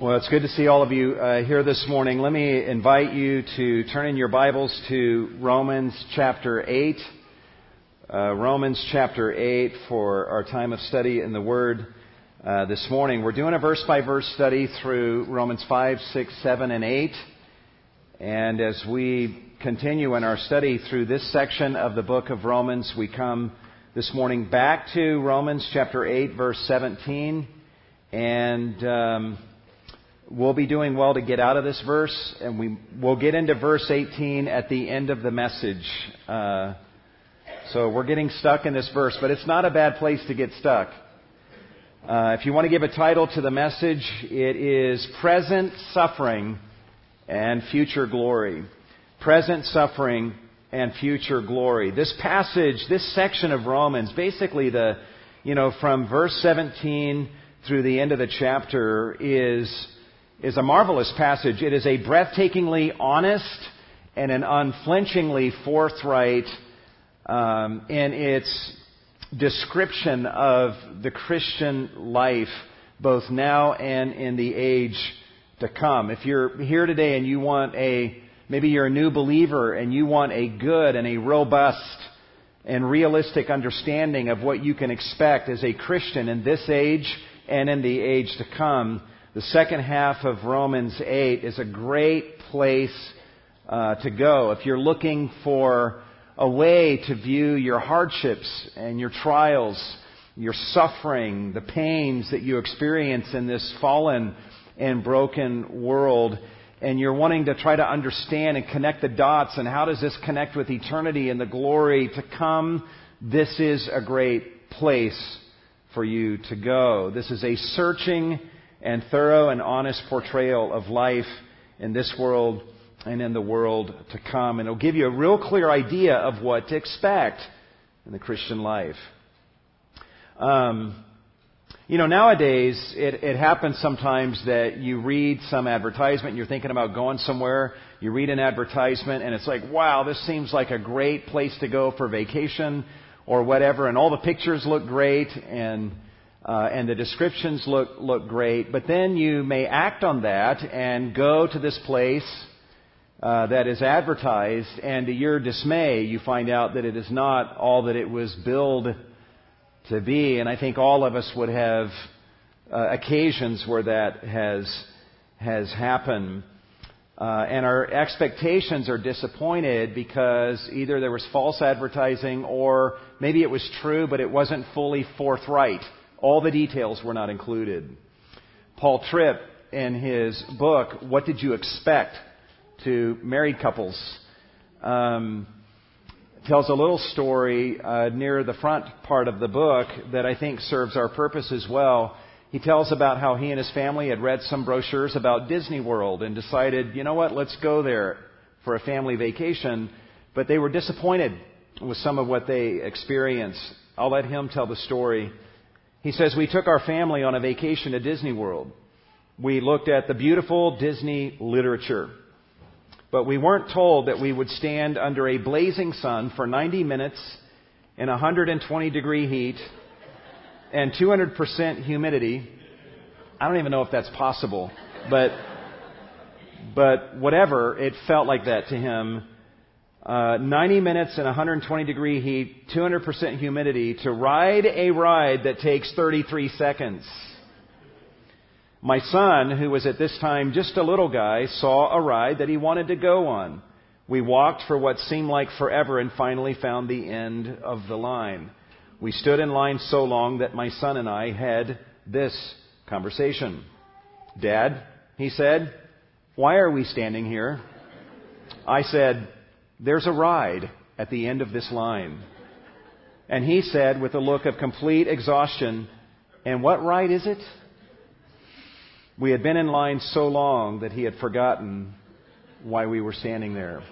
Well, it's good to see all of you uh, here this morning. Let me invite you to turn in your Bibles to Romans chapter 8. Uh, Romans chapter 8 for our time of study in the Word uh, this morning. We're doing a verse by verse study through Romans 5, 6, 7, and 8. And as we continue in our study through this section of the book of Romans, we come this morning back to Romans chapter 8, verse 17. And. Um, We'll be doing well to get out of this verse, and we, we'll get into verse 18 at the end of the message. Uh, so we're getting stuck in this verse, but it's not a bad place to get stuck. Uh, if you want to give a title to the message, it is Present Suffering and Future Glory. Present Suffering and Future Glory. This passage, this section of Romans, basically the, you know, from verse 17 through the end of the chapter is is a marvelous passage. It is a breathtakingly honest and an unflinchingly forthright um, in its description of the Christian life, both now and in the age to come. If you're here today and you want a, maybe you're a new believer and you want a good and a robust and realistic understanding of what you can expect as a Christian in this age and in the age to come, the second half of Romans 8 is a great place uh, to go. If you're looking for a way to view your hardships and your trials, your suffering, the pains that you experience in this fallen and broken world, and you're wanting to try to understand and connect the dots and how does this connect with eternity and the glory to come, this is a great place for you to go. This is a searching and thorough and honest portrayal of life in this world and in the world to come. And it'll give you a real clear idea of what to expect in the Christian life. Um, you know, nowadays it, it happens sometimes that you read some advertisement you're thinking about going somewhere. You read an advertisement and it's like, wow, this seems like a great place to go for vacation or whatever, and all the pictures look great and uh, and the descriptions look, look great, but then you may act on that and go to this place uh, that is advertised, and to your dismay, you find out that it is not all that it was billed to be. And I think all of us would have uh, occasions where that has has happened. Uh, and our expectations are disappointed because either there was false advertising or maybe it was true, but it wasn't fully forthright. All the details were not included. Paul Tripp, in his book, What Did You Expect to Married Couples, um, tells a little story uh, near the front part of the book that I think serves our purpose as well. He tells about how he and his family had read some brochures about Disney World and decided, you know what, let's go there for a family vacation. But they were disappointed with some of what they experienced. I'll let him tell the story. He says, We took our family on a vacation to Disney World. We looked at the beautiful Disney literature. But we weren't told that we would stand under a blazing sun for 90 minutes in 120 degree heat and 200% humidity. I don't even know if that's possible, but, but whatever, it felt like that to him uh, 90 minutes in 120 degree heat, 200% humidity to ride a ride that takes 33 seconds. My son, who was at this time just a little guy, saw a ride that he wanted to go on. We walked for what seemed like forever and finally found the end of the line. We stood in line so long that my son and I had this conversation. Dad, he said, why are we standing here? I said, there's a ride at the end of this line. And he said, with a look of complete exhaustion, And what ride is it? We had been in line so long that he had forgotten why we were standing there.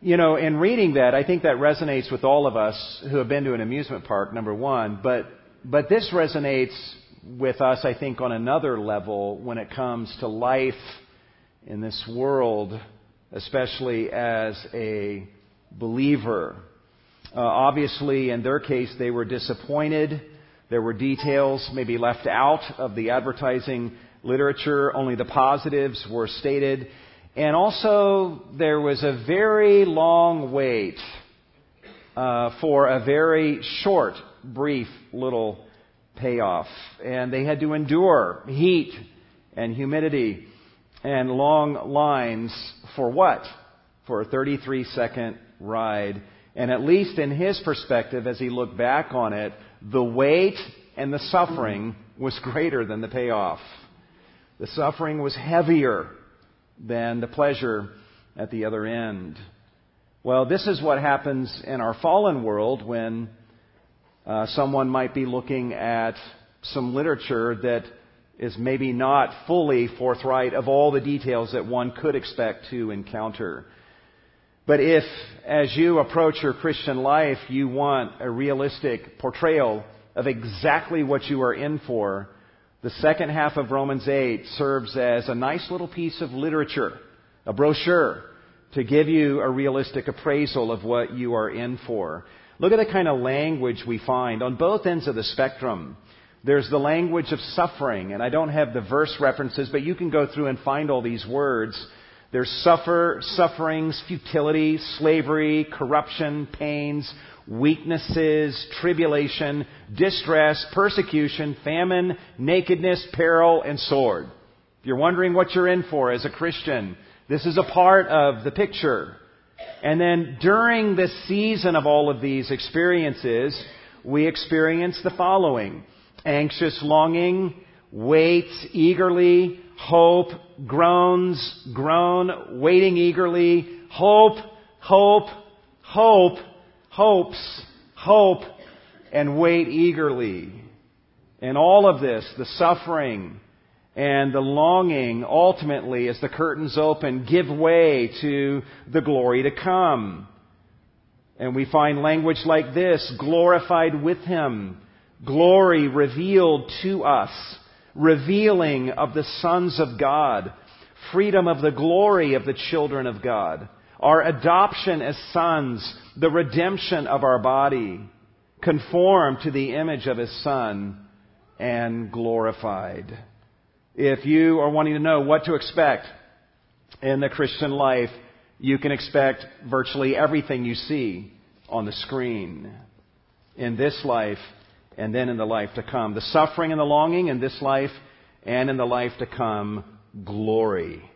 You know, in reading that, I think that resonates with all of us who have been to an amusement park, number one. But, but this resonates with us, I think, on another level when it comes to life in this world especially as a believer. Uh, obviously, in their case, they were disappointed There were details maybe left out of the advertising literature. Only the positives were stated. And also, there was a very long wait uh, for a very short, brief little payoff. And they had to endure heat and humidity and long lines for what? For a 33 second ride. And at least in his perspective, as he looked back on it, the wait and the suffering was greater than the payoff. The suffering was heavier than the pleasure at the other end. Well, this is what happens in our fallen world when uh, someone might be looking at some literature that is maybe not fully forthright of all the details that one could expect to encounter. But if, as you approach your Christian life, you want a realistic portrayal of exactly what you are in for, the second half of Romans 8 serves as a nice little piece of literature, a brochure, to give you a realistic appraisal of what you are in for. Look at the kind of language we find on both ends of the spectrum. There's the language of suffering, and I don't have the verse references, but you can go through and find all these words. There's suffer, sufferings, futility, slavery, corruption, pains, weaknesses, tribulation, distress, persecution, famine, nakedness, peril, and sword. If you're wondering what you're in for as a Christian, this is a part of the picture. And then during the season of all of these experiences, we experience the following. Anxious longing, waits eagerly, hope, groans, groan, waiting eagerly, hope, hope, hope, hopes, hope, and wait eagerly. And all of this, the suffering and the longing, ultimately, as the curtains open, give way to the glory to come. And we find language like this, glorified with Him, glory revealed to us, revealing of the sons of God, freedom of the glory of the children of God our adoption as sons, the redemption of our body, conformed to the image of His Son, and glorified. If you are wanting to know what to expect in the Christian life, you can expect virtually everything you see on the screen in this life and then in the life to come. The suffering and the longing in this life and in the life to come, glory.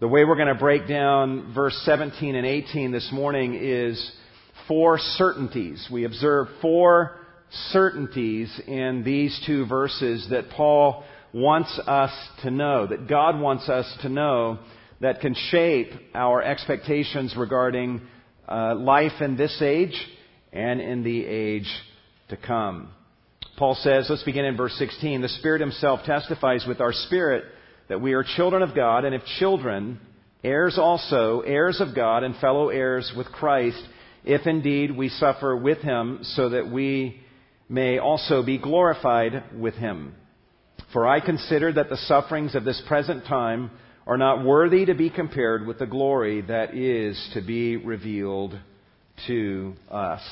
The way we're going to break down verse 17 and 18 this morning is four certainties. We observe four certainties in these two verses that Paul wants us to know, that God wants us to know, that can shape our expectations regarding uh, life in this age and in the age to come. Paul says, let's begin in verse 16. The Spirit Himself testifies with our spirit that we are children of God, and if children, heirs also, heirs of God, and fellow heirs with Christ, if indeed we suffer with him, so that we may also be glorified with him. For I consider that the sufferings of this present time are not worthy to be compared with the glory that is to be revealed to us.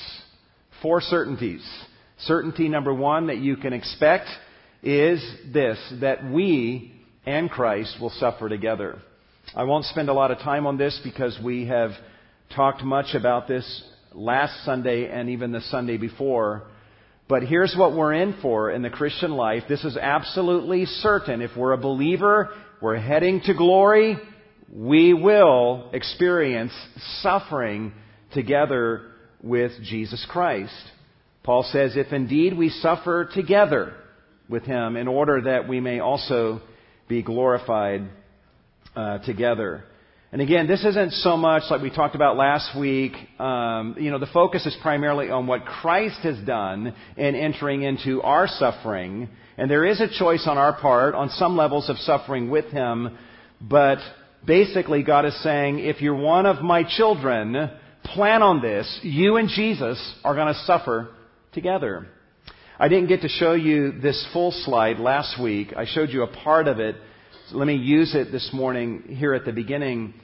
Four certainties. Certainty number one that you can expect is this, that we and Christ will suffer together. I won't spend a lot of time on this because we have talked much about this last Sunday and even the Sunday before. But here's what we're in for in the Christian life. This is absolutely certain. If we're a believer, we're heading to glory, we will experience suffering together with Jesus Christ. Paul says, if indeed we suffer together with him in order that we may also be glorified uh, together. And again, this isn't so much like we talked about last week. Um, you know, the focus is primarily on what Christ has done in entering into our suffering. And there is a choice on our part on some levels of suffering with Him. But basically, God is saying, if you're one of my children, plan on this. You and Jesus are going to suffer together. I didn't get to show you this full slide last week. I showed you a part of it. So let me use it this morning here at the beginning.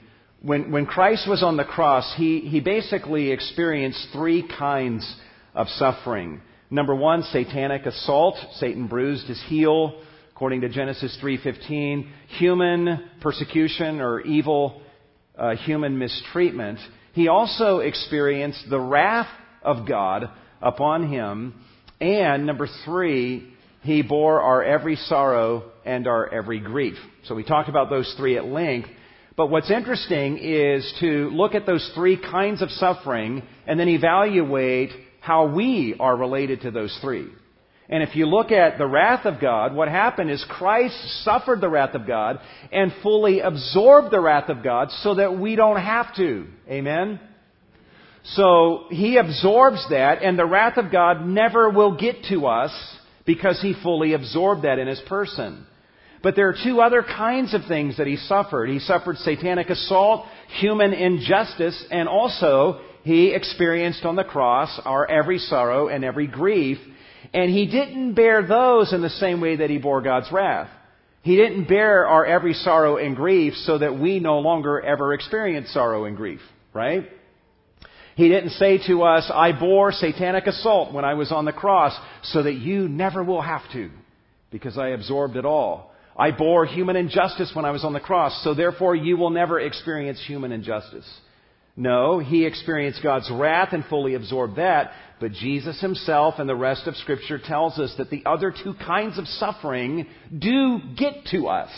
When, when Christ was on the cross, he, he basically experienced three kinds of suffering. Number one, satanic assault. Satan bruised his heel, according to Genesis 3.15. Human persecution or evil uh, human mistreatment. He also experienced the wrath of God upon him. And number three, he bore our every sorrow and our every grief. So we talked about those three at length. But what's interesting is to look at those three kinds of suffering and then evaluate how we are related to those three. And if you look at the wrath of God, what happened is Christ suffered the wrath of God and fully absorbed the wrath of God so that we don't have to. Amen? So he absorbs that and the wrath of God never will get to us because he fully absorbed that in his person. But there are two other kinds of things that he suffered. He suffered satanic assault, human injustice, and also he experienced on the cross our every sorrow and every grief. And he didn't bear those in the same way that he bore God's wrath. He didn't bear our every sorrow and grief so that we no longer ever experience sorrow and grief, right? He didn't say to us, I bore satanic assault when I was on the cross so that you never will have to because I absorbed it all. I bore human injustice when I was on the cross, so therefore you will never experience human injustice. No, he experienced God's wrath and fully absorbed that, but Jesus himself and the rest of scripture tells us that the other two kinds of suffering do get to us.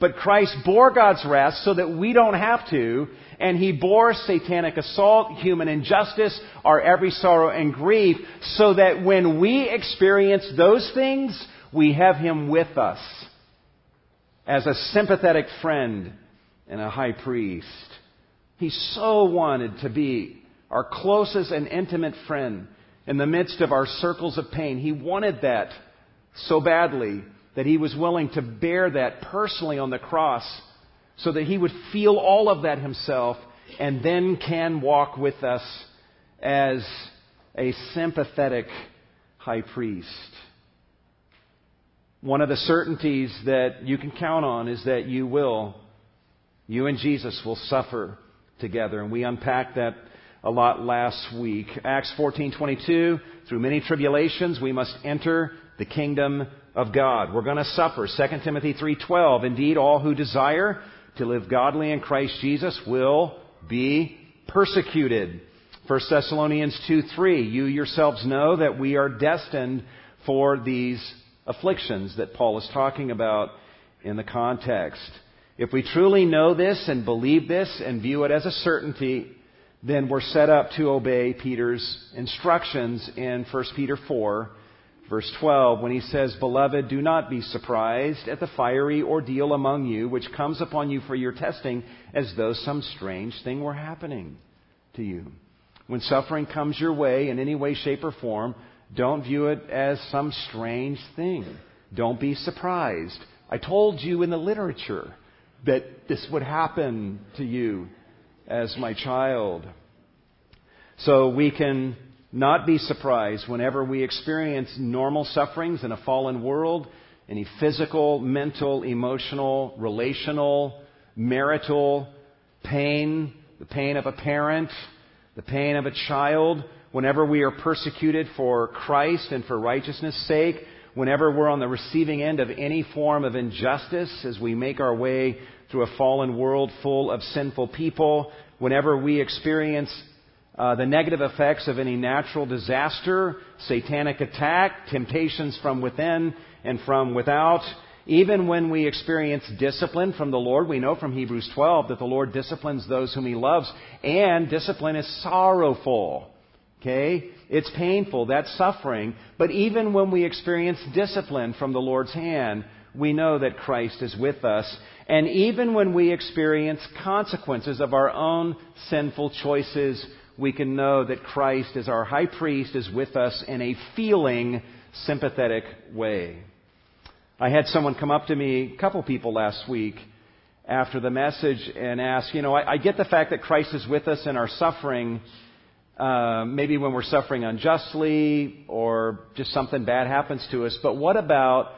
But Christ bore God's wrath so that we don't have to, and he bore satanic assault, human injustice, our every sorrow and grief, so that when we experience those things, we have him with us as a sympathetic friend and a high priest. He so wanted to be our closest and intimate friend in the midst of our circles of pain. He wanted that so badly that he was willing to bear that personally on the cross so that he would feel all of that himself and then can walk with us as a sympathetic high priest. One of the certainties that you can count on is that you will, you and Jesus will suffer together. And we unpack that a lot last week. Acts 14:22, through many tribulations we must enter the kingdom of God. We're going to suffer. 2 Timothy 3:12, indeed all who desire to live godly in Christ Jesus will be persecuted. 1 Thessalonians 2 3, you yourselves know that we are destined for these afflictions that Paul is talking about in the context. If we truly know this and believe this and view it as a certainty, then we're set up to obey Peter's instructions in 1 Peter 4 Verse 12, when he says, Beloved, do not be surprised at the fiery ordeal among you, which comes upon you for your testing, as though some strange thing were happening to you. When suffering comes your way in any way, shape, or form, don't view it as some strange thing. Don't be surprised. I told you in the literature that this would happen to you as my child. So we can not be surprised whenever we experience normal sufferings in a fallen world, any physical, mental, emotional, relational, marital pain, the pain of a parent, the pain of a child, whenever we are persecuted for Christ and for righteousness' sake, whenever we're on the receiving end of any form of injustice as we make our way through a fallen world full of sinful people, whenever we experience uh, the negative effects of any natural disaster, satanic attack, temptations from within and from without. Even when we experience discipline from the Lord, we know from Hebrews 12 that the Lord disciplines those whom He loves, and discipline is sorrowful. Okay? It's painful. That's suffering. But even when we experience discipline from the Lord's hand, we know that Christ is with us. And even when we experience consequences of our own sinful choices, we can know that Christ, as our high priest, is with us in a feeling, sympathetic way. I had someone come up to me, a couple people last week, after the message and ask, you know, I, I get the fact that Christ is with us in our suffering, uh, maybe when we're suffering unjustly or just something bad happens to us, but what about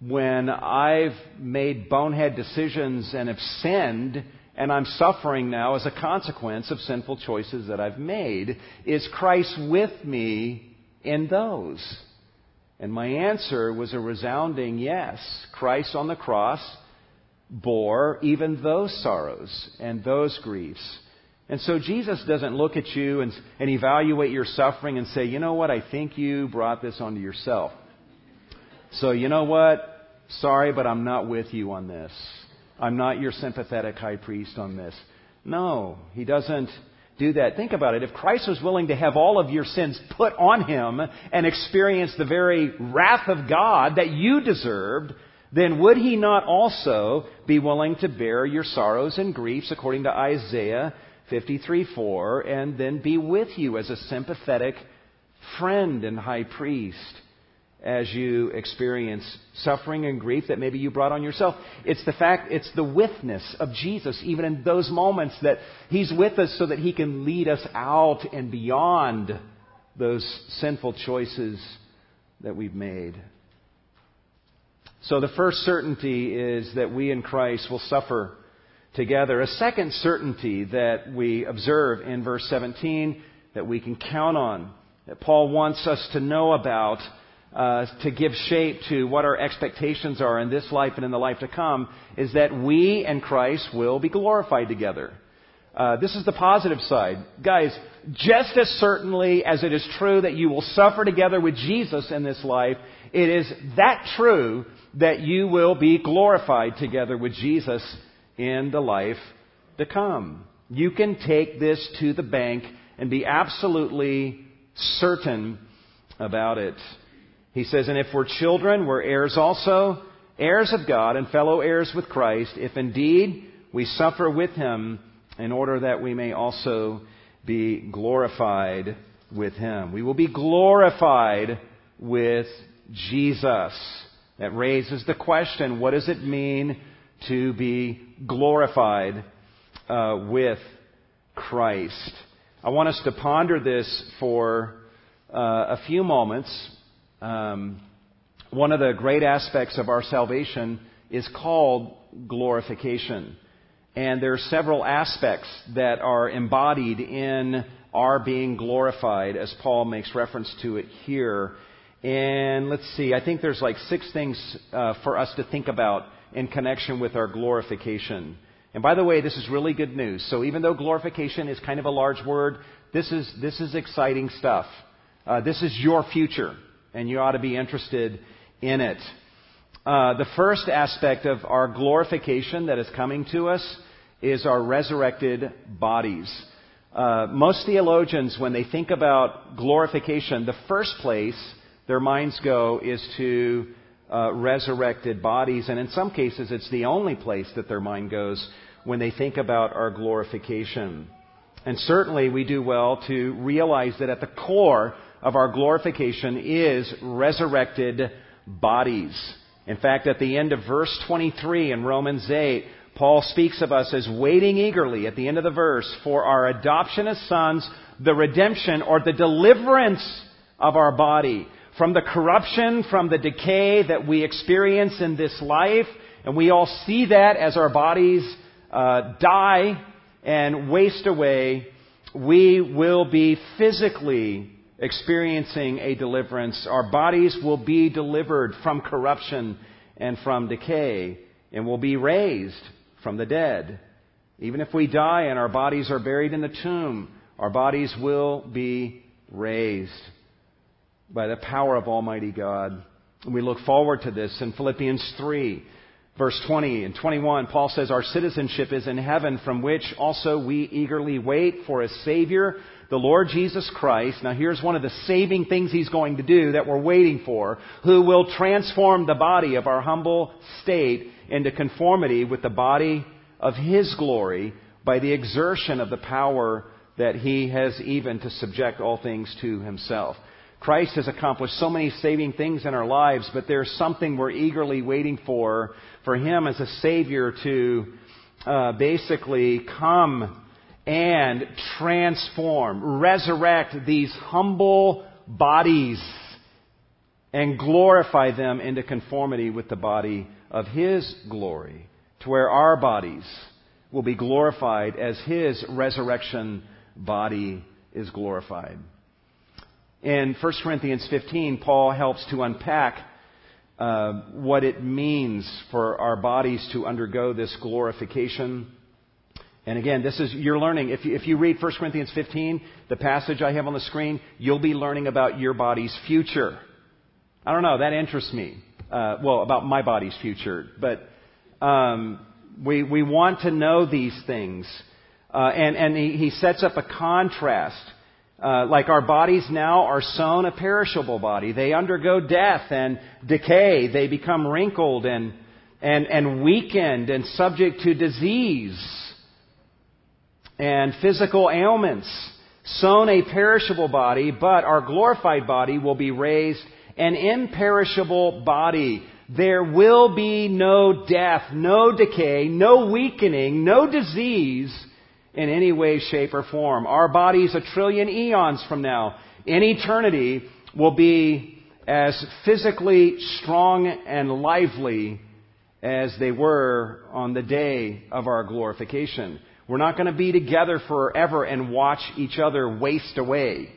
when I've made bonehead decisions and have sinned and I'm suffering now as a consequence of sinful choices that I've made. Is Christ with me in those? And my answer was a resounding yes. Christ on the cross bore even those sorrows and those griefs. And so Jesus doesn't look at you and, and evaluate your suffering and say, you know what, I think you brought this onto yourself. So you know what? Sorry, but I'm not with you on this. I'm not your sympathetic high priest on this. No, he doesn't do that. Think about it. If Christ was willing to have all of your sins put on him and experience the very wrath of God that you deserved, then would he not also be willing to bear your sorrows and griefs according to Isaiah 53:4 and then be with you as a sympathetic friend and high priest as you experience suffering and grief that maybe you brought on yourself. It's the fact, it's the witness of Jesus, even in those moments, that He's with us so that He can lead us out and beyond those sinful choices that we've made. So the first certainty is that we in Christ will suffer together. A second certainty that we observe in verse 17 that we can count on, that Paul wants us to know about uh, to give shape to what our expectations are in this life and in the life to come is that we and Christ will be glorified together. Uh, this is the positive side. Guys, just as certainly as it is true that you will suffer together with Jesus in this life, it is that true that you will be glorified together with Jesus in the life to come. You can take this to the bank and be absolutely certain about it. He says, And if we're children, we're heirs also, heirs of God and fellow heirs with Christ, if indeed we suffer with him, in order that we may also be glorified with him. We will be glorified with Jesus. That raises the question what does it mean to be glorified uh, with Christ? I want us to ponder this for uh, a few moments um, one of the great aspects of our salvation is called glorification. And there are several aspects that are embodied in our being glorified, as Paul makes reference to it here. And let's see, I think there's like six things uh, for us to think about in connection with our glorification. And by the way, this is really good news. So even though glorification is kind of a large word, this is, this is exciting stuff. Uh, this is your future and you ought to be interested in it. Uh, the first aspect of our glorification that is coming to us is our resurrected bodies. Uh, most theologians, when they think about glorification, the first place their minds go is to uh, resurrected bodies, and in some cases, it's the only place that their mind goes when they think about our glorification. And certainly, we do well to realize that at the core of our glorification is resurrected bodies. In fact, at the end of verse 23 in Romans 8, Paul speaks of us as waiting eagerly at the end of the verse for our adoption as sons, the redemption or the deliverance of our body from the corruption, from the decay that we experience in this life. And we all see that as our bodies uh, die and waste away. We will be physically experiencing a deliverance. Our bodies will be delivered from corruption and from decay and will be raised from the dead. Even if we die and our bodies are buried in the tomb, our bodies will be raised by the power of Almighty God. And we look forward to this in Philippians 3, verse 20 and 21. Paul says, Our citizenship is in heaven, from which also we eagerly wait for a Savior the Lord Jesus Christ, now here's one of the saving things He's going to do that we're waiting for, who will transform the body of our humble state into conformity with the body of His glory by the exertion of the power that He has even to subject all things to Himself. Christ has accomplished so many saving things in our lives, but there's something we're eagerly waiting for, for Him as a Savior to uh, basically come and transform, resurrect these humble bodies and glorify them into conformity with the body of His glory, to where our bodies will be glorified as His resurrection body is glorified. In 1 Corinthians 15, Paul helps to unpack uh, what it means for our bodies to undergo this glorification. And again, this is, you're learning. If you, if you read 1 Corinthians 15, the passage I have on the screen, you'll be learning about your body's future. I don't know, that interests me. Uh, well, about my body's future. But um, we, we want to know these things. Uh, and and he, he sets up a contrast. Uh, like our bodies now are sown a perishable body. They undergo death and decay. They become wrinkled and, and, and weakened and subject to disease and physical ailments. Sown a perishable body, but our glorified body will be raised an imperishable body. There will be no death, no decay, no weakening, no disease in any way, shape, or form. Our bodies, a trillion eons from now, in eternity, will be as physically strong and lively as they were on the day of our glorification. We're not going to be together forever and watch each other waste away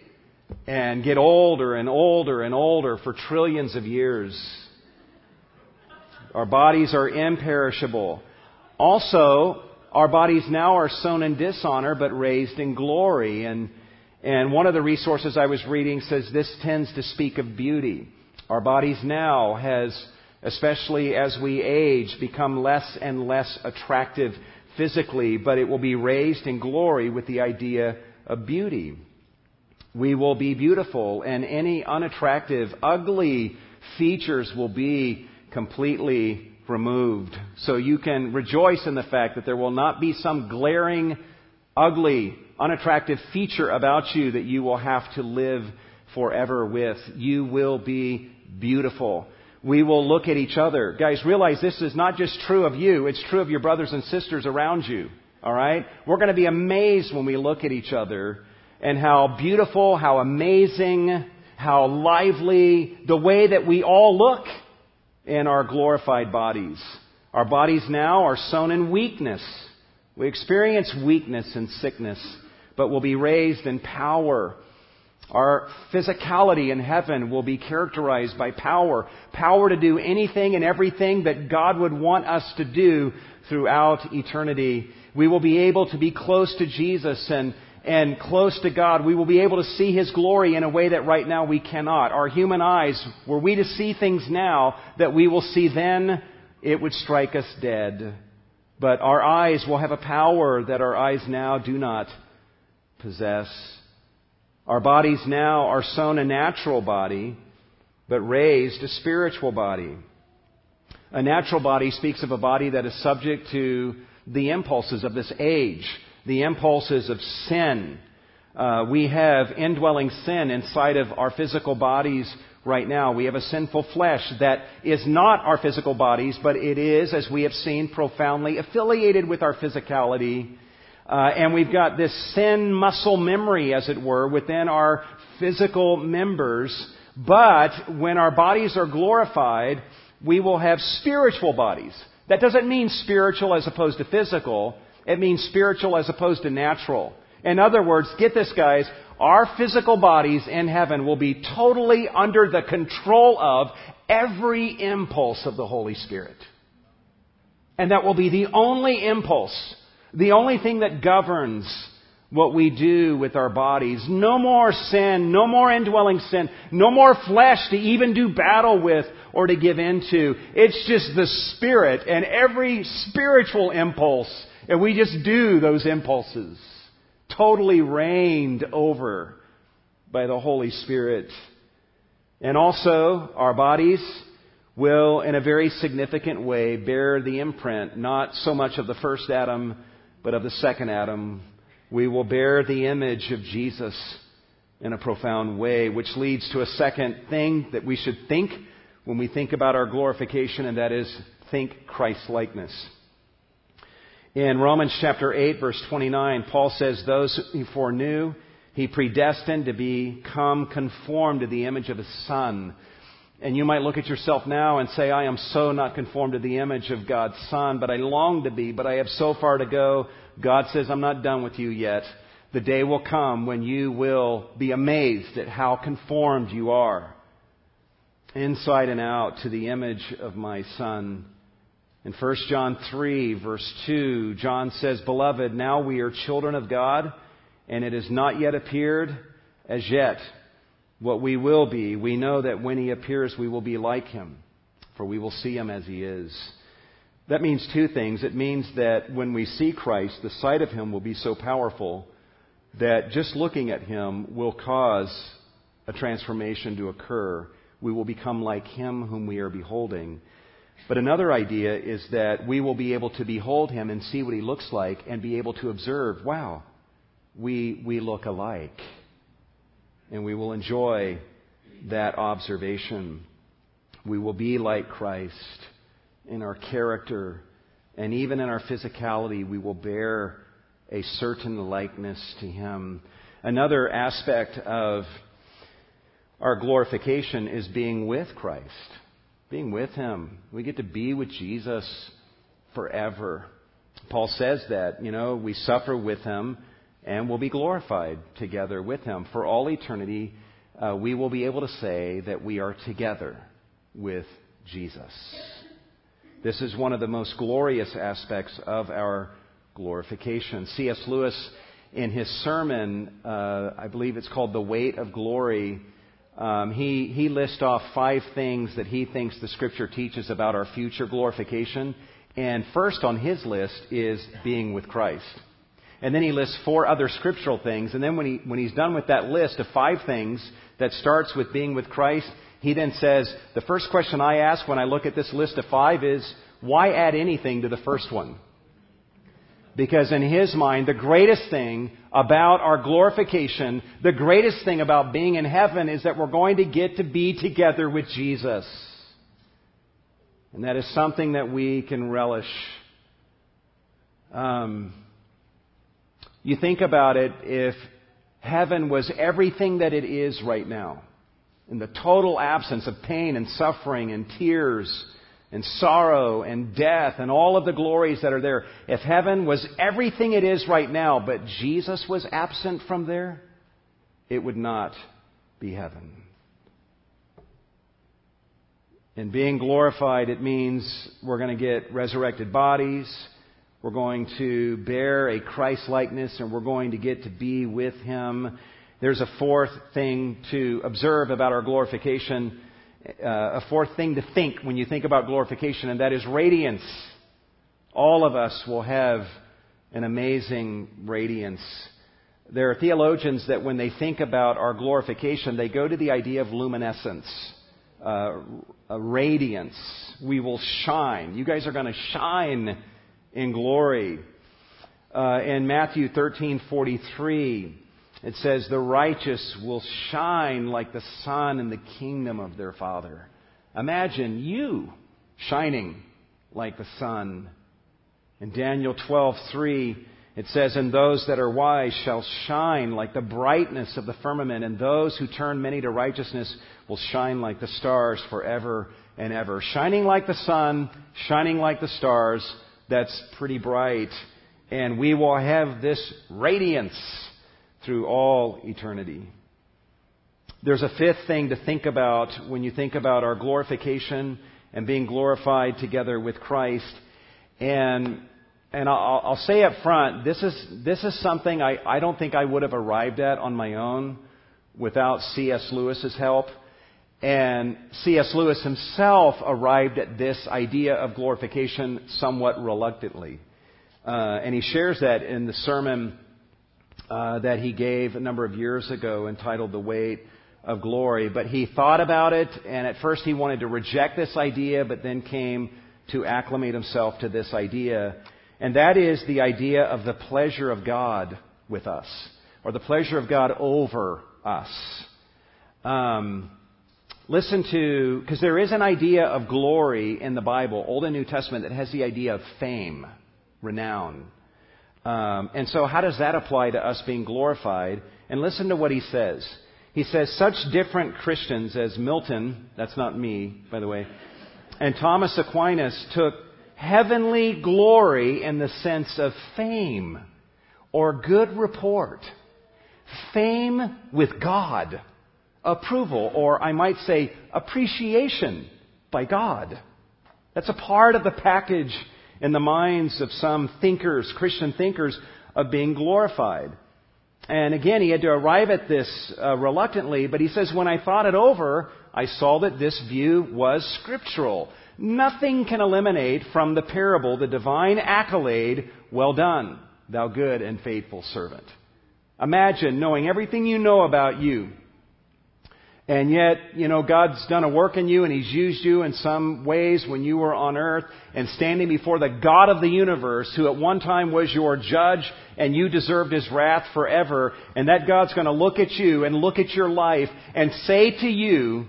and get older and older and older for trillions of years. Our bodies are imperishable. Also, our bodies now are sown in dishonor but raised in glory. And, and one of the resources I was reading says this tends to speak of beauty. Our bodies now has, especially as we age, become less and less attractive physically, but it will be raised in glory with the idea of beauty. We will be beautiful, and any unattractive, ugly features will be completely removed. So you can rejoice in the fact that there will not be some glaring, ugly, unattractive feature about you that you will have to live forever with. You will be beautiful. We will look at each other. Guys, realize this is not just true of you, it's true of your brothers and sisters around you. Alright? We're going to be amazed when we look at each other and how beautiful, how amazing, how lively, the way that we all look in our glorified bodies. Our bodies now are sown in weakness. We experience weakness and sickness, but will be raised in power. Our physicality in heaven will be characterized by power. Power to do anything and everything that God would want us to do throughout eternity. We will be able to be close to Jesus and and close to God, we will be able to see His glory in a way that right now we cannot. Our human eyes, were we to see things now that we will see then, it would strike us dead. But our eyes will have a power that our eyes now do not possess. Our bodies now are sown a natural body, but raised a spiritual body. A natural body speaks of a body that is subject to the impulses of this age the impulses of sin. Uh, we have indwelling sin inside of our physical bodies right now. We have a sinful flesh that is not our physical bodies, but it is, as we have seen, profoundly affiliated with our physicality. Uh, and we've got this sin muscle memory, as it were, within our physical members. But when our bodies are glorified, we will have spiritual bodies. That doesn't mean spiritual as opposed to physical. It means spiritual as opposed to natural. In other words, get this guys, our physical bodies in heaven will be totally under the control of every impulse of the Holy Spirit. And that will be the only impulse, the only thing that governs what we do with our bodies. No more sin, no more indwelling sin, no more flesh to even do battle with or to give into. It's just the Spirit and every spiritual impulse and we just do those impulses, totally reigned over by the Holy Spirit. And also, our bodies will, in a very significant way, bear the imprint, not so much of the first Adam, but of the second Adam. We will bear the image of Jesus in a profound way, which leads to a second thing that we should think when we think about our glorification, and that is think Christ likeness. In Romans chapter 8 verse 29, Paul says, those he foreknew, he predestined to become conformed to the image of his son. And you might look at yourself now and say, I am so not conformed to the image of God's son, but I long to be, but I have so far to go. God says, I'm not done with you yet. the day will come when you will be amazed at how conformed you are, inside and out, to the image of my Son. In 1 John 3, verse 2, John says, Beloved, now we are children of God, and it has not yet appeared as yet what we will be. We know that when he appears, we will be like him, for we will see him as he is. That means two things. It means that when we see Christ, the sight of him will be so powerful that just looking at him will cause a transformation to occur. We will become like him whom we are beholding. But another idea is that we will be able to behold him and see what he looks like and be able to observe, wow, we, we look alike. And we will enjoy that observation. We will be like Christ in our character and even in our physicality. We will bear a certain likeness to Him. Another aspect of our glorification is being with Christ, being with Him. We get to be with Jesus forever. Paul says that, you know, we suffer with Him and we'll be glorified together with Him. For all eternity, uh, we will be able to say that we are together with Jesus. This is one of the most glorious aspects of our glorification. C.S. Lewis, in his sermon, uh, I believe it's called The Weight of Glory, um, he, he lists off five things that he thinks the Scripture teaches about our future glorification. And first on his list is being with Christ. And then he lists four other scriptural things. And then when, he, when he's done with that list of five things that starts with being with Christ, he then says, The first question I ask when I look at this list of five is, why add anything to the first one? Because in his mind, the greatest thing about our glorification, the greatest thing about being in heaven is that we're going to get to be together with Jesus. And that is something that we can relish. Um, you think about it, if heaven was everything that it is right now, in the total absence of pain and suffering and tears and sorrow and death and all of the glories that are there. If heaven was everything it is right now, but Jesus was absent from there, it would not be heaven. And being glorified, it means we're going to get resurrected bodies. We're going to bear a Christ likeness and we're going to get to be with Him. There's a fourth thing to observe about our glorification a fourth thing to think when you think about glorification, and that is radiance. All of us will have an amazing radiance. There are theologians that when they think about our glorification, they go to the idea of luminescence, uh, radiance. We will shine. You guys are going to shine in glory. Uh, in Matthew 13:43, it says, The righteous will shine like the sun in the kingdom of their Father. Imagine you shining like the sun. In Daniel 12:3, it says, And those that are wise shall shine like the brightness of the firmament, and those who turn many to righteousness will shine like the stars forever and ever. Shining like the sun, shining like the stars, that's pretty bright. And we will have this radiance through all eternity. There's a fifth thing to think about when you think about our glorification and being glorified together with Christ. And, and I'll, I'll say up front, this is, this is something I, I don't think I would have arrived at on my own without C.S. Lewis's help. And C.S. Lewis himself arrived at this idea of glorification somewhat reluctantly. Uh, and he shares that in the sermon uh, that he gave a number of years ago entitled The Weight of Glory. But he thought about it, and at first he wanted to reject this idea, but then came to acclimate himself to this idea. And that is the idea of the pleasure of God with us, or the pleasure of God over us. Um, listen to, because there is an idea of glory in the Bible, Old and New Testament, that has the idea of fame, renown. Um, and so, how does that apply to us being glorified? And listen to what he says. He says, Such different Christians as Milton, that's not me, by the way, and Thomas Aquinas took heavenly glory in the sense of fame or good report fame with God, approval, or I might say appreciation by God. That's a part of the package in the minds of some thinkers, Christian thinkers, of being glorified. And again, he had to arrive at this uh, reluctantly, but he says, when I thought it over, I saw that this view was scriptural. Nothing can eliminate from the parable the divine accolade, well done, thou good and faithful servant. Imagine knowing everything you know about you, and yet, you know, God's done a work in you and He's used you in some ways when you were on earth and standing before the God of the universe who at one time was your judge and you deserved His wrath forever. And that God's going to look at you and look at your life and say to you,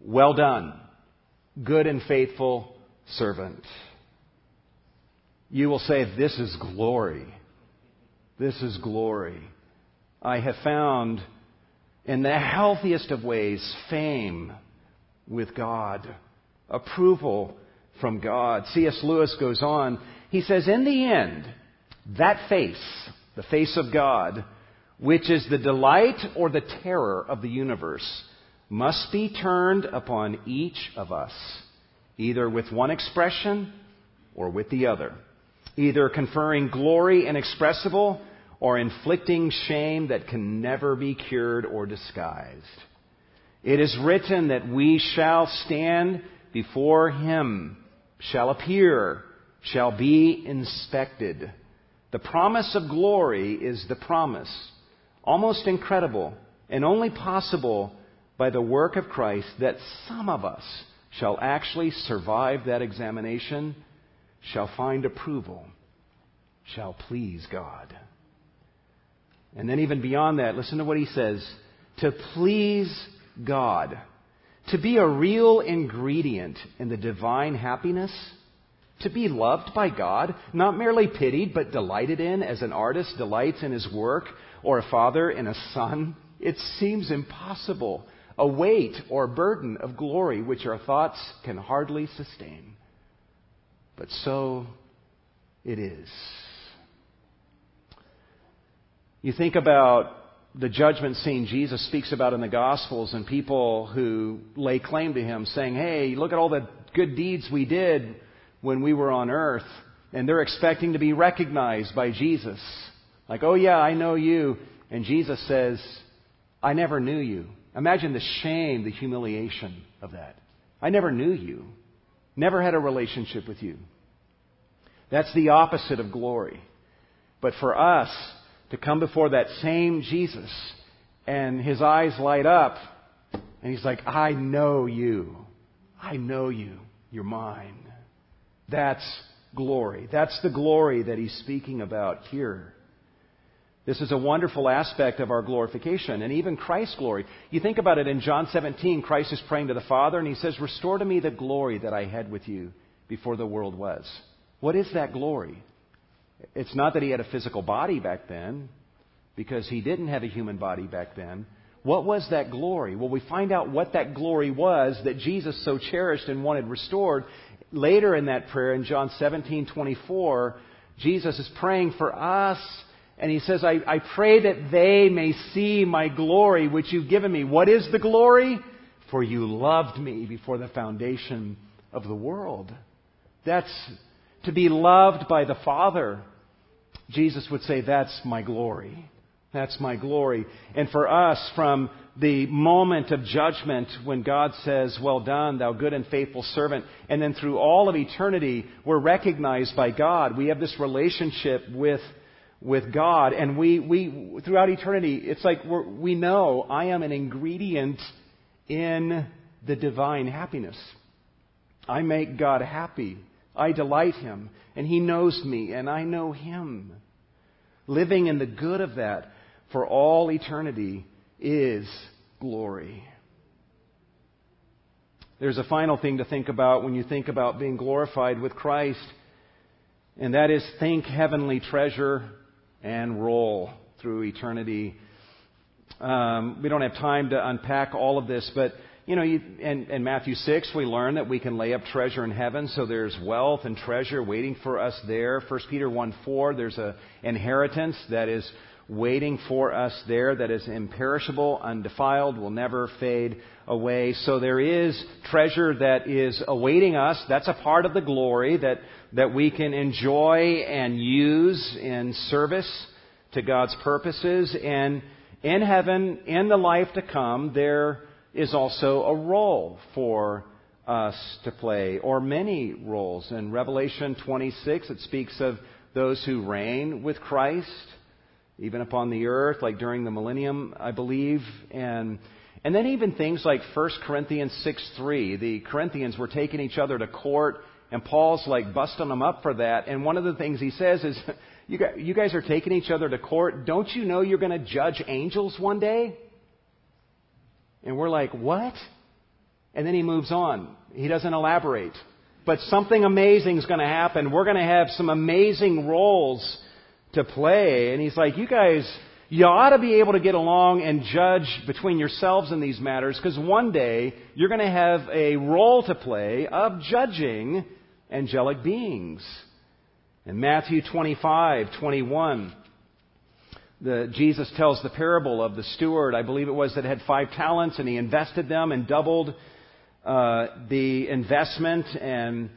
well done, good and faithful servant. You will say, this is glory. This is glory. I have found in the healthiest of ways, fame with God, approval from God. C.S. Lewis goes on. He says, in the end, that face, the face of God, which is the delight or the terror of the universe, must be turned upon each of us, either with one expression or with the other, either conferring glory inexpressible or inflicting shame that can never be cured or disguised. It is written that we shall stand before him, shall appear, shall be inspected. The promise of glory is the promise, almost incredible and only possible by the work of Christ, that some of us shall actually survive that examination, shall find approval, shall please God. And then even beyond that, listen to what he says. To please God. To be a real ingredient in the divine happiness. To be loved by God, not merely pitied, but delighted in as an artist delights in his work, or a father in a son. It seems impossible. A weight or burden of glory which our thoughts can hardly sustain. But so it is. You think about the judgment scene Jesus speaks about in the Gospels and people who lay claim to him saying, Hey, look at all the good deeds we did when we were on earth. And they're expecting to be recognized by Jesus. Like, oh yeah, I know you. And Jesus says, I never knew you. Imagine the shame, the humiliation of that. I never knew you. Never had a relationship with you. That's the opposite of glory. But for us, to come before that same Jesus and his eyes light up and he's like, I know you. I know you. You're mine. That's glory. That's the glory that he's speaking about here. This is a wonderful aspect of our glorification and even Christ's glory. You think about it in John 17, Christ is praying to the Father and he says, Restore to me the glory that I had with you before the world was. What is that glory? It's not that he had a physical body back then, because he didn't have a human body back then. What was that glory? Well, we find out what that glory was that Jesus so cherished and wanted restored. Later in that prayer, in John 17 24, Jesus is praying for us, and he says, I, I pray that they may see my glory which you've given me. What is the glory? For you loved me before the foundation of the world. That's to be loved by the Father. Jesus would say, That's my glory. That's my glory. And for us, from the moment of judgment when God says, Well done, thou good and faithful servant, and then through all of eternity, we're recognized by God. We have this relationship with, with God, and we, we, throughout eternity, it's like we know I am an ingredient in the divine happiness. I make God happy. I delight Him, and He knows me, and I know Him. Living in the good of that for all eternity is glory. There's a final thing to think about when you think about being glorified with Christ, and that is think heavenly treasure and roll through eternity. Um, we don't have time to unpack all of this, but you know, you, Matthew 6, we learn that we can lay up treasure in heaven, so there's wealth and treasure waiting for us there. 1 Peter 1 4, there's an inheritance that is waiting for us there that is imperishable, undefiled, will never fade away. So there is treasure that is awaiting us. That's a part of the glory that, that we can enjoy and use in service to God's purposes. And in heaven, in the life to come, there is also a role for us to play, or many roles. In Revelation 26, it speaks of those who reign with Christ even upon the earth, like during the millennium, I believe. And, and then even things like 1 Corinthians 6 3. The Corinthians were taking each other to court, and Paul's like busting them up for that. And one of the things he says is, you guys, you guys are taking each other to court. Don't you know you're going to judge angels one day? And we're like, what? And then he moves on. He doesn't elaborate. But something amazing is going to happen. We're going to have some amazing roles to play. And he's like, you guys, you ought to be able to get along and judge between yourselves in these matters because one day you're going to have a role to play of judging angelic beings. In Matthew 25, 21, the, Jesus tells the parable of the steward, I believe it was, that had five talents and he invested them and doubled uh, the investment and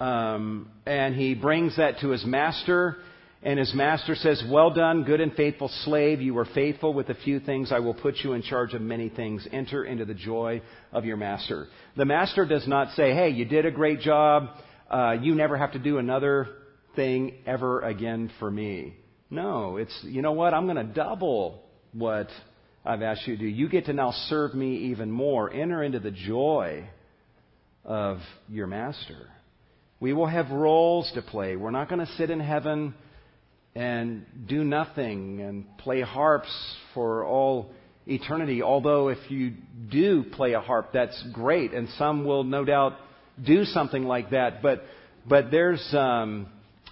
um, and he brings that to his master and his master says, Well done, good and faithful slave. You were faithful with a few things. I will put you in charge of many things. Enter into the joy of your master. The master does not say, Hey, you did a great job. Uh, you never have to do another thing ever again for me. No, it's, you know what? I'm going to double what I've asked you to do. You get to now serve me even more. Enter into the joy of your master. We will have roles to play. We're not going to sit in heaven and do nothing and play harps for all eternity. Although, if you do play a harp, that's great, and some will no doubt do something like that. But, but there's, um,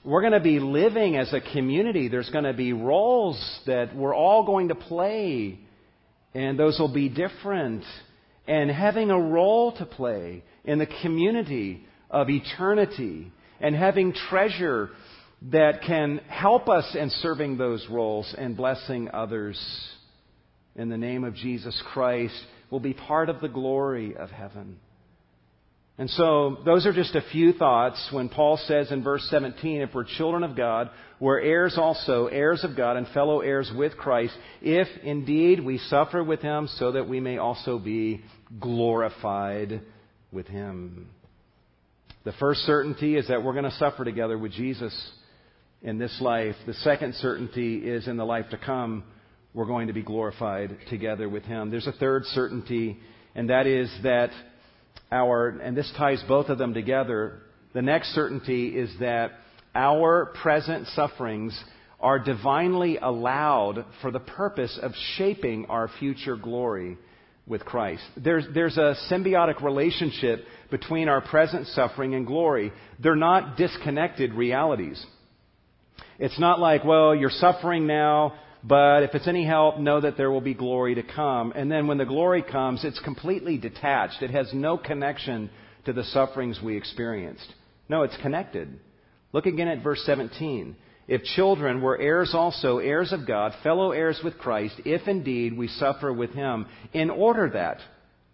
we're going to be living as a community. There's going to be roles that we're all going to play, and those will be different. And having a role to play in the community of eternity and having treasure that can help us in serving those roles and blessing others in the name of Jesus Christ will be part of the glory of heaven. And so, those are just a few thoughts when Paul says in verse 17, if we're children of God, we're heirs also, heirs of God, and fellow heirs with Christ, if indeed we suffer with him, so that we may also be glorified with him. The first certainty is that we're going to suffer together with Jesus in this life. The second certainty is in the life to come, we're going to be glorified together with Him. There's a third certainty, and that is that our, and this ties both of them together, the next certainty is that our present sufferings are divinely allowed for the purpose of shaping our future glory with Christ. There's, there's a symbiotic relationship between our present suffering and glory. They're not disconnected realities. It's not like, well, you're suffering now, but if it's any help, know that there will be glory to come. And then when the glory comes, it's completely detached. It has no connection to the sufferings we experienced. No, it's connected. Look again at verse 17. If children, were heirs also, heirs of God, fellow heirs with Christ, if indeed we suffer with him, in order that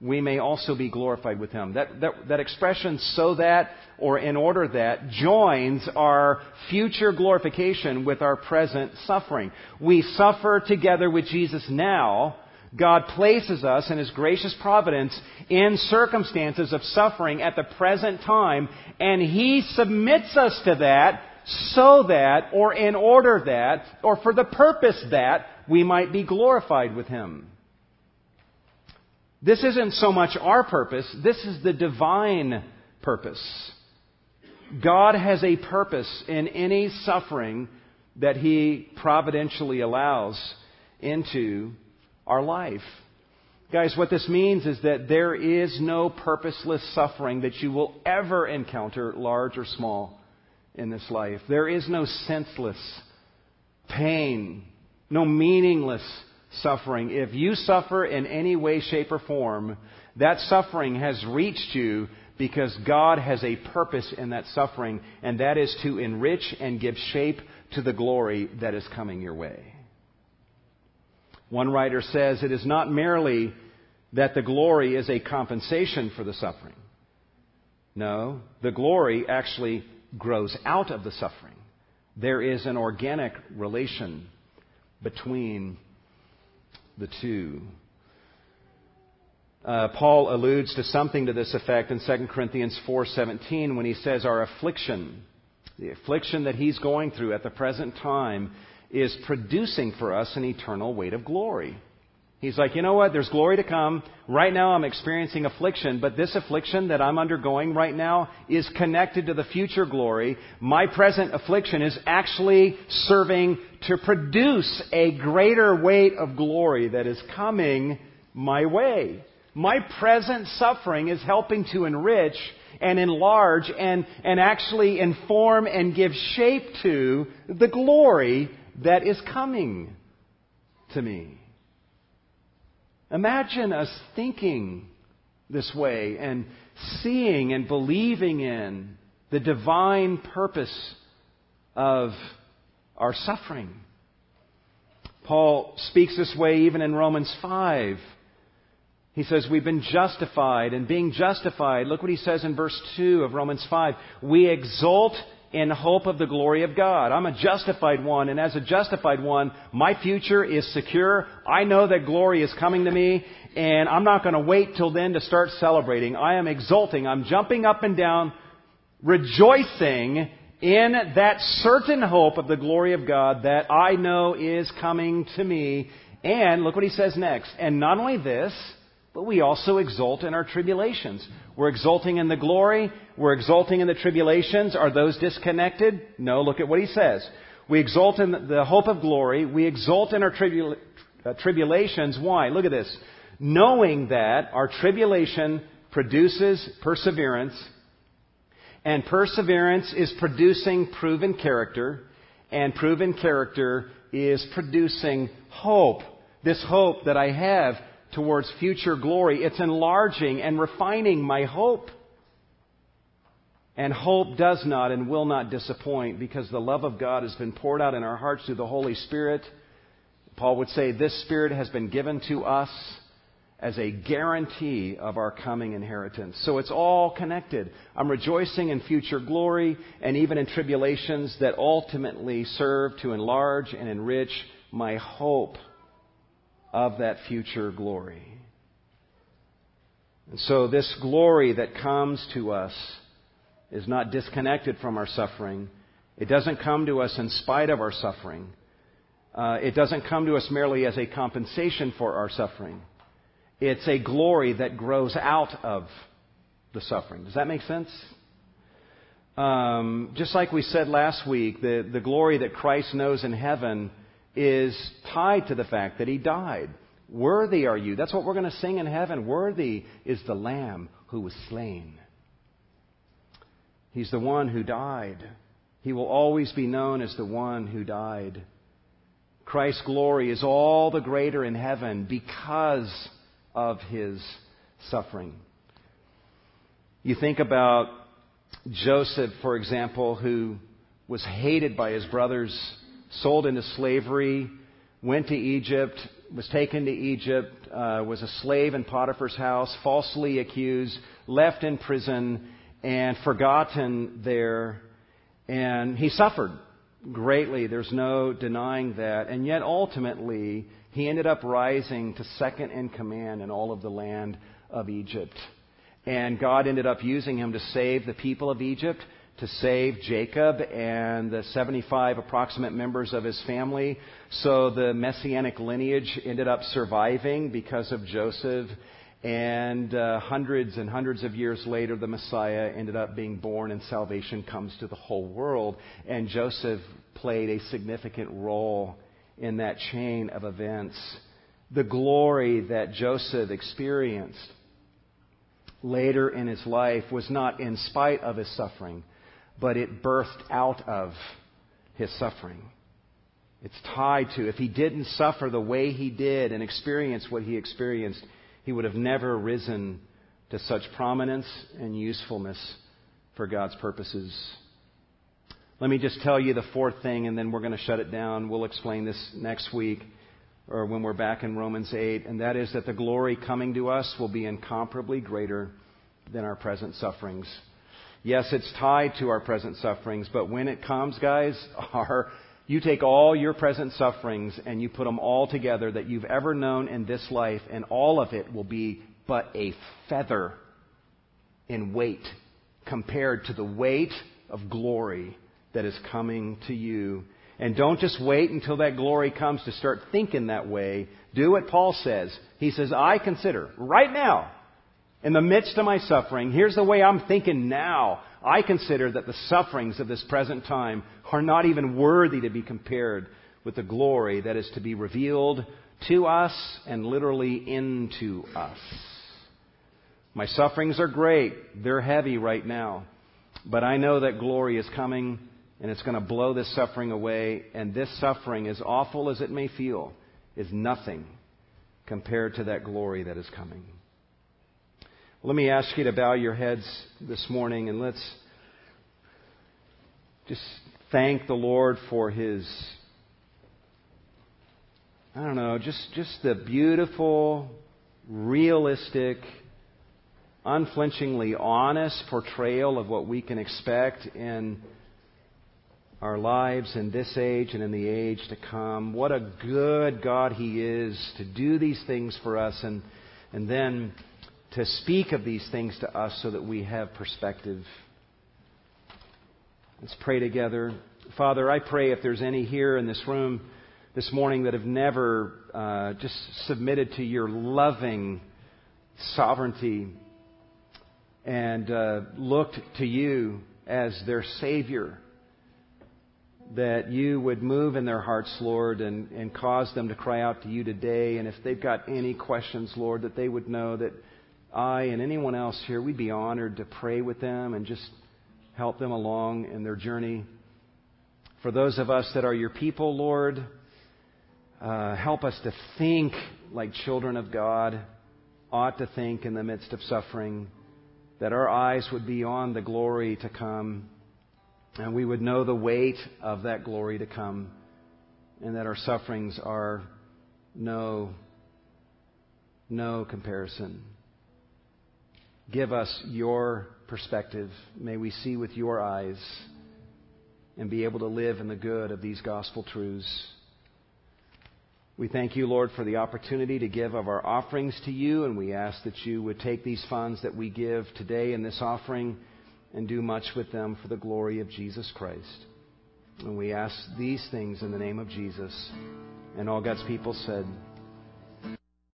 we may also be glorified with him. That, that, that expression, so that or in order that, joins our future glorification with our present suffering. We suffer together with Jesus now. God places us in His gracious providence in circumstances of suffering at the present time, and He submits us to that so that, or in order that, or for the purpose that, we might be glorified with Him. This isn't so much our purpose, this is the divine purpose. God has a purpose in any suffering that He providentially allows into our life. Guys, what this means is that there is no purposeless suffering that you will ever encounter, large or small, in this life. There is no senseless pain, no meaningless suffering. If you suffer in any way, shape, or form, that suffering has reached you because God has a purpose in that suffering, and that is to enrich and give shape to the glory that is coming your way. One writer says it is not merely that the glory is a compensation for the suffering. No, the glory actually grows out of the suffering. There is an organic relation between the two. Uh, Paul alludes to something to this effect in 2 Corinthians 4:17 when he says our affliction, the affliction that he's going through at the present time is producing for us an eternal weight of glory. He's like, you know what? There's glory to come. Right now I'm experiencing affliction, but this affliction that I'm undergoing right now is connected to the future glory. My present affliction is actually serving to produce a greater weight of glory that is coming my way. My present suffering is helping to enrich and enlarge and, and actually inform and give shape to the glory that is coming to me. Imagine us thinking this way and seeing and believing in the divine purpose of our suffering. Paul speaks this way even in Romans 5. He says, We've been justified, and being justified, look what he says in verse 2 of Romans 5. We exult in hope of the glory of God. I'm a justified one, and as a justified one, my future is secure. I know that glory is coming to me, and I'm not going to wait till then to start celebrating. I am exulting. I'm jumping up and down, rejoicing in that certain hope of the glory of God that I know is coming to me. And look what he says next. And not only this, but we also exult in our tribulations. We're exulting in the glory. We're exulting in the tribulations. Are those disconnected? No. Look at what he says. We exult in the hope of glory. We exult in our tribula- uh, tribulations. Why? Look at this. Knowing that our tribulation produces perseverance, and perseverance is producing proven character, and proven character is producing hope. This hope that I have towards future glory. It's enlarging and refining my hope. And hope does not and will not disappoint because the love of God has been poured out in our hearts through the Holy Spirit. Paul would say this Spirit has been given to us as a guarantee of our coming inheritance. So it's all connected. I'm rejoicing in future glory and even in tribulations that ultimately serve to enlarge and enrich my hope of that future glory. And so, this glory that comes to us is not disconnected from our suffering. It doesn't come to us in spite of our suffering. Uh, it doesn't come to us merely as a compensation for our suffering. It's a glory that grows out of the suffering. Does that make sense? Um, just like we said last week, the, the glory that Christ knows in heaven is tied to the fact that he died. Worthy are you. That's what we're going to sing in heaven. Worthy is the Lamb who was slain. He's the one who died. He will always be known as the one who died. Christ's glory is all the greater in heaven because of his suffering. You think about Joseph, for example, who was hated by his brothers sold into slavery, went to Egypt, was taken to Egypt, uh, was a slave in Potiphar's house, falsely accused, left in prison, and forgotten there. And he suffered greatly. There's no denying that. And yet, ultimately, he ended up rising to second in command in all of the land of Egypt. And God ended up using him to save the people of Egypt to save Jacob and the 75 approximate members of his family. So the messianic lineage ended up surviving because of Joseph. And uh, hundreds and hundreds of years later, the Messiah ended up being born, and salvation comes to the whole world. And Joseph played a significant role in that chain of events. The glory that Joseph experienced later in his life was not in spite of his suffering, but it birthed out of his suffering. It's tied to, if he didn't suffer the way he did and experience what he experienced, he would have never risen to such prominence and usefulness for God's purposes. Let me just tell you the fourth thing, and then we're going to shut it down. We'll explain this next week. or when we're back in Romans 8, and that is that the glory coming to us will be incomparably greater than our present sufferings. Yes, it's tied to our present sufferings, but when it comes, guys, you take all your present sufferings and you put them all together that you've ever known in this life, and all of it will be but a feather in weight compared to the weight of glory that is coming to you. And don't just wait until that glory comes to start thinking that way. Do what Paul says. He says, I consider right now, in the midst of my suffering, here's the way I'm thinking now. I consider that the sufferings of this present time are not even worthy to be compared with the glory that is to be revealed to us and literally into us. My sufferings are great. They're heavy right now. But I know that glory is coming and it's going to blow this suffering away. And this suffering, as awful as it may feel, is nothing compared to that glory that is coming. Let me ask you to bow your heads this morning and let's just thank the Lord for His, I don't know, just, just the beautiful, realistic, unflinchingly honest portrayal of what we can expect in our lives in this age and in the age to come. What a good God He is to do these things for us and, and then to speak of these things to us so that we have perspective. Let's pray together. Father, I pray if there's any here in this room this morning that have never uh, just submitted to your loving sovereignty and uh, looked to you as their Savior, that you would move in their hearts, Lord, and, and cause them to cry out to you today. And if they've got any questions, Lord, that they would know that I and anyone else here, we'd be honored to pray with them and just help them along in their journey. For those of us that are your people, Lord, uh, help us to think like children of God ought to think in the midst of suffering that our eyes would be on the glory to come, and we would know the weight of that glory to come, and that our sufferings are no, no comparison. Give us your perspective. May we see with your eyes and be able to live in the good of these gospel truths. We thank you, Lord, for the opportunity to give of our offerings to you, and we ask that you would take these funds that we give today in this offering and do much with them for the glory of Jesus Christ. And we ask these things in the name of Jesus. And all God's people said,